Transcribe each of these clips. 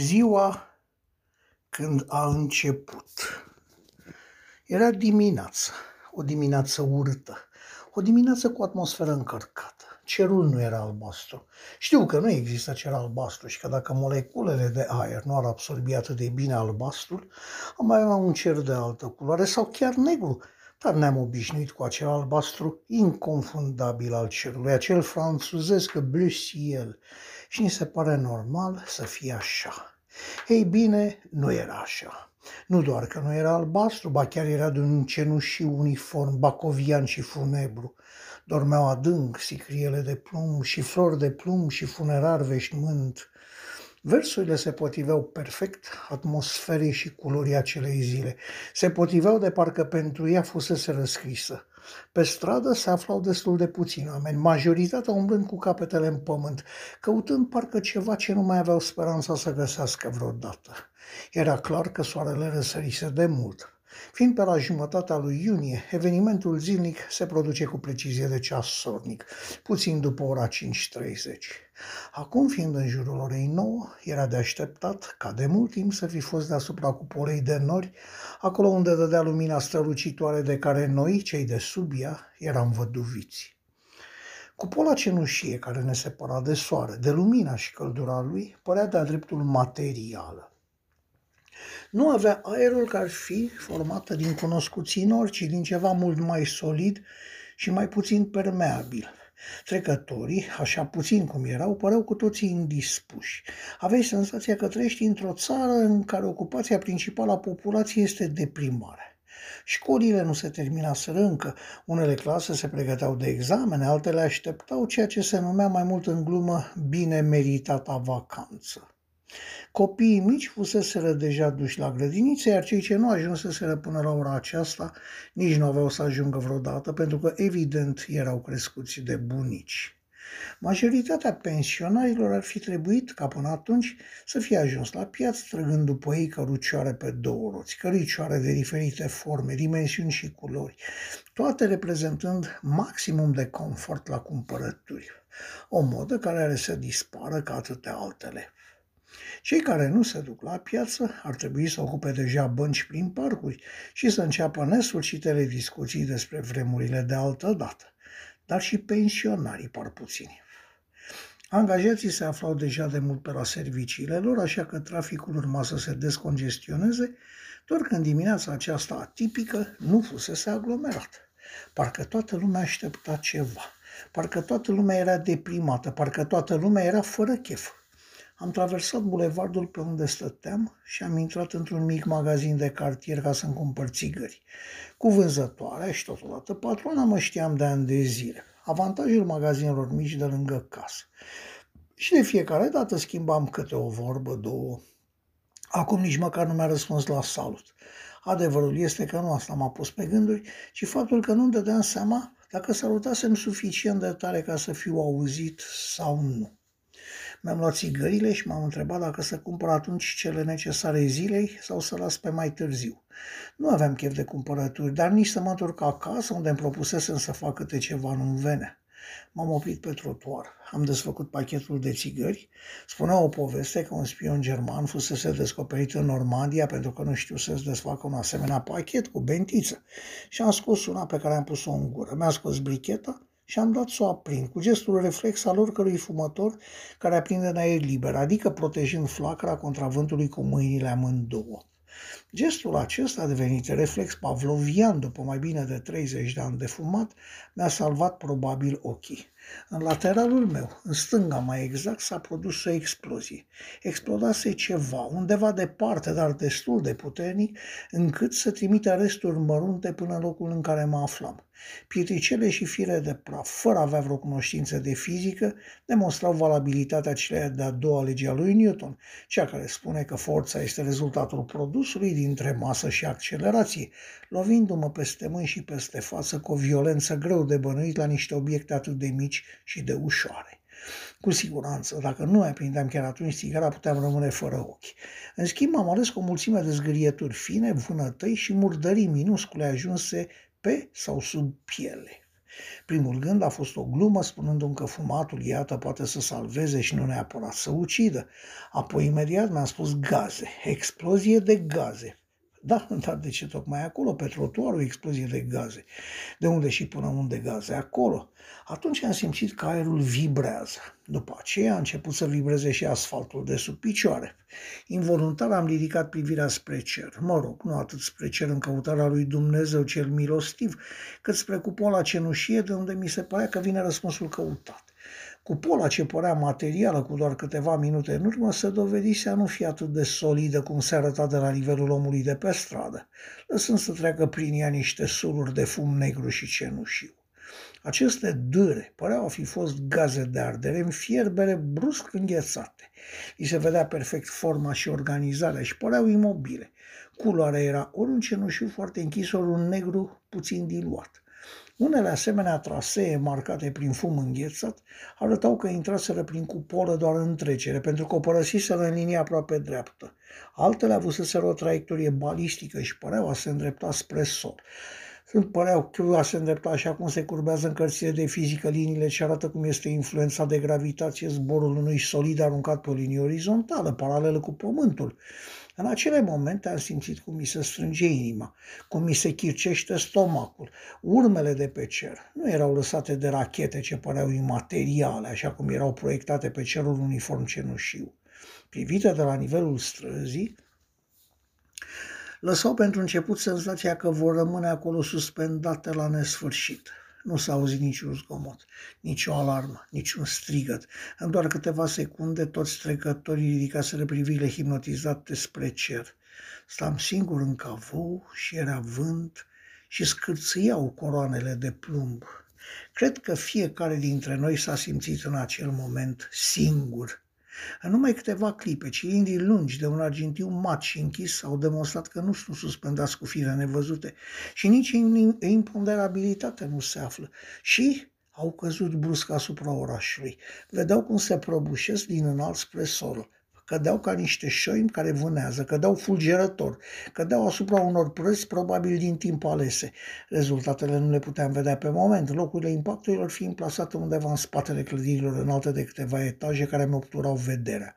Ziua când a început. Era dimineața, o dimineață urâtă, o dimineață cu atmosferă încărcată. Cerul nu era albastru. Știu că nu există cer albastru și că dacă moleculele de aer nu ar absorbi atât de bine albastrul, am mai avea un cer de altă culoare sau chiar negru, dar ne-am obișnuit cu acel albastru inconfundabil al cerului, acel franțuzesc bleu ciel, și ni se pare normal să fie așa. Ei bine, nu era așa. Nu doar că nu era albastru, ba chiar era de un cenușiu uniform, bacovian și funebru. Dormeau adânc sicriele de plumb și flori de plumb și funerar veșmânt. Versurile se potriveau perfect atmosferei și culorii acelei zile. Se potriveau de parcă pentru ea fusese răscrisă. Pe stradă se aflau destul de puțini oameni, majoritatea umblând cu capetele în pământ, căutând parcă ceva ce nu mai aveau speranța să găsească vreodată. Era clar că soarele răsărise de mult. Fiind pe la jumătatea lui iunie, evenimentul zilnic se produce cu precizie de ceas sornic, puțin după ora 5.30. Acum, fiind în jurul orei 9, era de așteptat ca de mult timp să fi fost deasupra cupolei de nori, acolo unde dădea lumina strălucitoare de care noi, cei de sub ea, eram văduviți. Cupola cenușie care ne separa de soare, de lumina și căldura lui, părea de-a dreptul materială. Nu avea aerul care ar fi formată din cunoscuții nori, ci din ceva mult mai solid și mai puțin permeabil. Trecătorii, așa puțin cum erau, păreau cu toții indispuși. Aveai senzația că trăiești într-o țară în care ocupația principală a populației este deprimare. Școlile nu se terminaseră încă, unele clase se pregăteau de examene, altele așteptau ceea ce se numea mai mult în glumă bine meritata vacanță. Copiii mici fuseseră deja duși la grădiniță, iar cei ce nu ajunseseră până la ora aceasta nici nu aveau să ajungă vreodată, pentru că evident erau crescuți de bunici. Majoritatea pensionarilor ar fi trebuit, ca până atunci, să fie ajuns la piață trăgând după ei cărucioare pe două roți, căricioare de diferite forme, dimensiuni și culori, toate reprezentând maximum de confort la cumpărături. O modă care are să dispară ca atâtea altele. Cei care nu se duc la piață ar trebui să ocupe deja bănci prin parcuri și să înceapă nesfârșitele discuții despre vremurile de altă dată. Dar și pensionarii par puțini. Angajații se aflau deja de mult pe la serviciile lor, așa că traficul urma să se descongestioneze, doar când dimineața aceasta atipică nu fusese aglomerat. Parcă toată lumea aștepta ceva, parcă toată lumea era deprimată, parcă toată lumea era fără chef. Am traversat bulevardul pe unde stăteam și am intrat într-un mic magazin de cartier ca să-mi cumpăr țigări. Cu vânzătoarea și totodată patrona mă știam de ani de zile. Avantajul magazinelor mici de lângă casă. Și de fiecare dată schimbam câte o vorbă, două. Acum nici măcar nu mi-a răspuns la salut. Adevărul este că nu asta m-a pus pe gânduri, ci faptul că nu-mi dădeam seama dacă salutasem suficient de tare ca să fiu auzit sau nu. Mi-am luat țigările și m-am întrebat dacă să cumpăr atunci cele necesare zilei sau să las pe mai târziu. Nu aveam chef de cumpărături, dar nici să mă întorc acasă unde îmi propusesem să fac câte ceva nu venea. M-am oprit pe trotuar. Am desfăcut pachetul de țigări. Spunea o poveste că un spion german fusese descoperit în Normandia pentru că nu știu să-ți desfacă un asemenea pachet cu bentiță. Și am scos una pe care am pus-o în gură. Mi-a scos bricheta și am dat să o aprind, cu gestul reflex al oricărui fumător care aprinde în aer liber, adică protejând flacăra contra vântului cu mâinile amândouă. Gestul acesta, a devenit reflex pavlovian după mai bine de 30 de ani de fumat, mi-a salvat probabil ochii. În lateralul meu, în stânga mai exact, s-a produs o explozie. Explodase ceva, undeva departe, dar destul de puternic, încât să trimite resturi mărunte până în locul în care mă aflam. Pietricele și fire de praf, fără a avea vreo cunoștință de fizică, demonstrau valabilitatea celei de-a doua lege a lui Newton, cea care spune că forța este rezultatul produsului dintre masă și accelerație, lovindu-mă peste mâini și peste față cu o violență greu de bănuit la niște obiecte atât de mici și de ușoare. Cu siguranță, dacă nu mai prindeam chiar atunci țigara, puteam rămâne fără ochi. În schimb, am ales cu o mulțime de zgârieturi fine, vânătăi și murdării minuscule ajunse pe sau sub piele. Primul gând a fost o glumă spunându-mi că fumatul, iată, poate să salveze și nu neapărat să ucidă. Apoi imediat mi-a spus gaze, explozie de gaze. Da, dar de ce tocmai acolo, pe trotuar, o explozie de gaze? De unde și până unde gaze? Acolo. Atunci am simțit că aerul vibrează. După aceea a început să vibreze și asfaltul de sub picioare. Involuntar am ridicat privirea spre cer. Mă rog, nu atât spre cer în căutarea lui Dumnezeu cel milostiv, cât spre cupola cenușie de unde mi se părea că vine răspunsul căutat. Cupola ce părea materială cu doar câteva minute în urmă se dovedise a nu fi atât de solidă cum se arăta de la nivelul omului de pe stradă, lăsând să treacă prin ea niște sururi de fum negru și cenușiu. Aceste dâre păreau a fi fost gaze de ardere în fierbere brusc înghețate. Li se vedea perfect forma și organizarea și păreau imobile. Culoarea era ori un cenușiu foarte închis, ori un negru puțin diluat. Unele asemenea trasee marcate prin fum înghețat arătau că intraseră prin cupolă doar în trecere, pentru că o părăsiseră în linie aproape dreaptă. Altele avuseseră o traiectorie balistică și păreau a se îndrepta spre sol. Sunt păreau că a se îndrepta așa cum se curbează în cărțile de fizică liniile ce arată cum este influența de gravitație zborul unui solid aruncat pe o linie orizontală, paralelă cu Pământul. În acele momente am simțit cum mi se strânge inima, cum mi se chircește stomacul. Urmele de pe cer nu erau lăsate de rachete ce păreau imateriale, așa cum erau proiectate pe cerul uniform cenușiu. Privite de la nivelul străzii, lăsau pentru început senzația că vor rămâne acolo suspendate la nesfârșit. Nu s-a auzit niciun zgomot, nicio alarmă, niciun strigăt. În doar câteva secunde, toți trecătorii ridicaseră privirile hipnotizate spre cer. Stam singur în cavou și era vânt și scârțâiau coroanele de plumb. Cred că fiecare dintre noi s-a simțit în acel moment singur, în numai câteva clipe, cilindrii lungi de un argintiu mat și închis au demonstrat că nu sunt suspendați cu fire nevăzute și nici imponderabilitate nu se află. Și au căzut brusc asupra orașului. Vedeau cum se prăbușesc din înalt spre sol cădeau ca niște șoimi care vânează, cădeau fulgerător, cădeau asupra unor prăzi probabil din timp alese. Rezultatele nu le puteam vedea pe moment, locurile impacturilor fiind plasate undeva în spatele clădirilor înalte de câteva etaje care mi obturau vederea.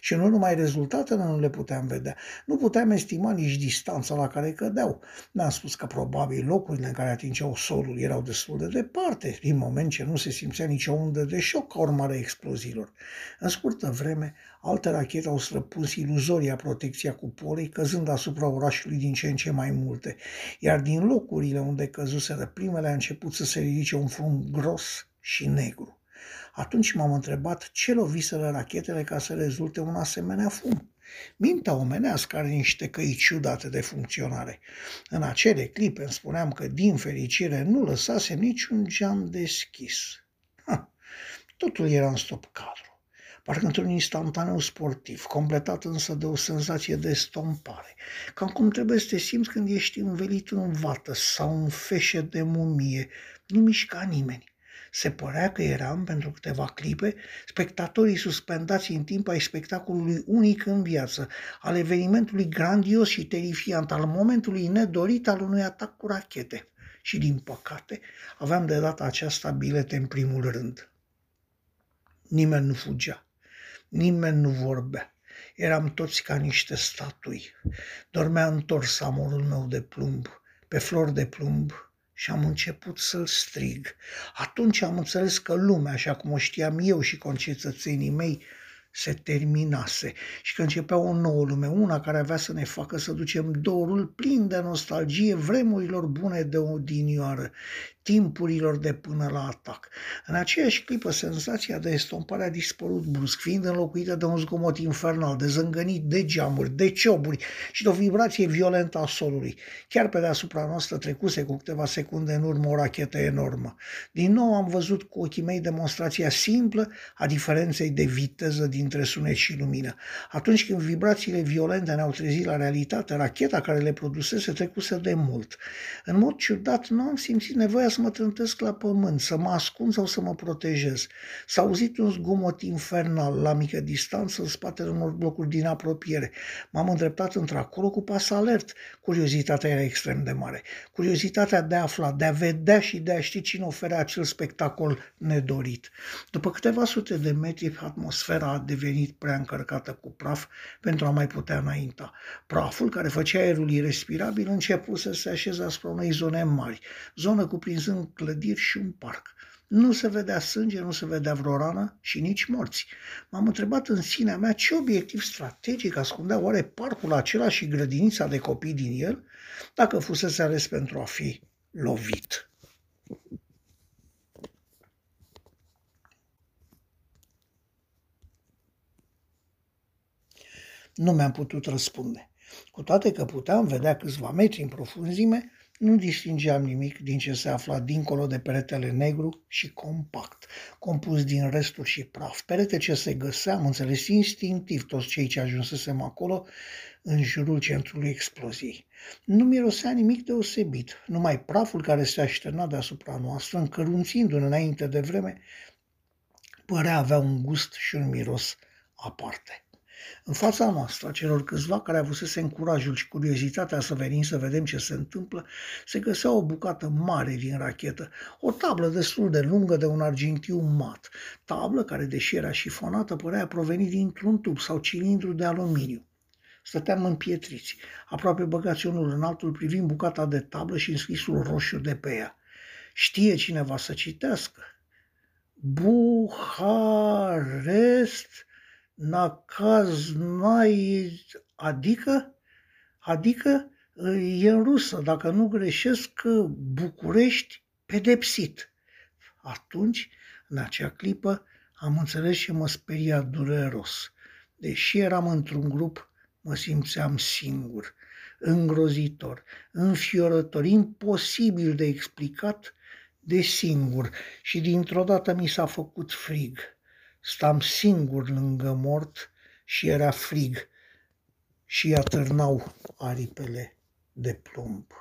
Și nu numai rezultatele nu le puteam vedea, nu puteam estima nici distanța la care cădeau. Ne-am spus că probabil locurile în care atingeau solul erau destul de departe, din moment ce nu se simțea nicio undă de șoc ca urmare exploziilor. În scurtă vreme, alte rachete au străpuns iluzoria protecția cupolei, căzând asupra orașului din ce în ce mai multe, iar din locurile unde căzuseră primele a început să se ridice un fum gros și negru. Atunci m-am întrebat ce loviseră rachetele ca să rezulte un asemenea fum. Mintea omenească are niște căi ciudate de funcționare. În acele clipe îmi spuneam că, din fericire, nu lăsase niciun geam deschis. Ha, totul era în stop cadru, parcă într-un instantaneu sportiv, completat însă de o senzație de stompare, cam cum trebuie să te simți când ești învelit în vată sau în feșe de mumie, nu mișca nimeni. Se părea că eram, pentru câteva clipe, spectatorii suspendați în timp ai spectacolului unic în viață, al evenimentului grandios și terifiant, al momentului nedorit al unui atac cu rachete. Și, din păcate, aveam de data aceasta bilete în primul rând. Nimeni nu fugea, nimeni nu vorbea. Eram toți ca niște statui. Dormea întors amorul meu de plumb, pe flori de plumb, și am început să-l strig. Atunci am înțeles că lumea, așa cum o știam eu și concetățenii mei, se terminase și că începea o nouă lume, una care avea să ne facă să ducem dorul plin de nostalgie vremurilor bune de odinioară, timpurilor de până la atac. În aceeași clipă, senzația de estompare a dispărut brusc, fiind înlocuită de un zgomot infernal, de zângănit de geamuri, de cioburi și de o vibrație violentă a solului. Chiar pe deasupra noastră trecuse cu câteva secunde în urmă o rachetă enormă. Din nou am văzut cu ochii mei demonstrația simplă a diferenței de viteză din dintre sunet și lumină. Atunci când vibrațiile violente ne-au trezit la realitate, racheta care le produsese trecuse de mult. În mod ciudat, nu am simțit nevoia să mă trântesc la pământ, să mă ascund sau să mă protejez. S-a auzit un zgomot infernal la mică distanță în spatele unor blocuri din apropiere. M-am îndreptat într-acolo cu pas alert. Curiozitatea era extrem de mare. Curiozitatea de a afla, de a vedea și de a ști cine oferea acel spectacol nedorit. După câteva sute de metri, atmosfera a devenit prea încărcată cu praf pentru a mai putea înainta. Praful, care făcea aerul irrespirabil, început să se așeze asupra unei zone mari, zonă cuprinzând clădiri și un parc. Nu se vedea sânge, nu se vedea vreo rană și nici morți. M-am întrebat în sinea mea ce obiectiv strategic ascundea oare parcul acela și grădinița de copii din el, dacă fusese ales pentru a fi lovit. Nu mi-am putut răspunde. Cu toate că puteam vedea câțiva metri în profunzime, nu distingeam nimic din ce se afla dincolo de peretele negru și compact, compus din resturi și praf. Perete ce se găsea, am înțeles instinctiv toți cei ce ajunsesem acolo în jurul centrului exploziei. Nu mirosea nimic deosebit, numai praful care se așterna deasupra noastră, încărunțindu-ne înainte de vreme, părea avea un gust și un miros aparte. În fața noastră, celor câțiva care avusese curajul și curiozitatea să venim să vedem ce se întâmplă, se găsea o bucată mare din rachetă, o tablă destul de lungă de un argintiu mat, tablă care, deși era șifonată, părea proveni dintr-un tub sau cilindru de aluminiu. Stăteam împietriți, aproape băgați unul în altul privind bucata de tablă și înscrisul roșu de pe ea. Știe cineva să citească? Buharest Nakaznai, adică, adică e în rusă, dacă nu greșesc, București pedepsit. Atunci, în acea clipă, am înțeles și mă speria dureros. Deși eram într-un grup, mă simțeam singur, îngrozitor, înfiorător, imposibil de explicat, de singur și dintr-o dată mi s-a făcut frig. Stam singur lângă mort și era frig și atârnau aripele de plumb.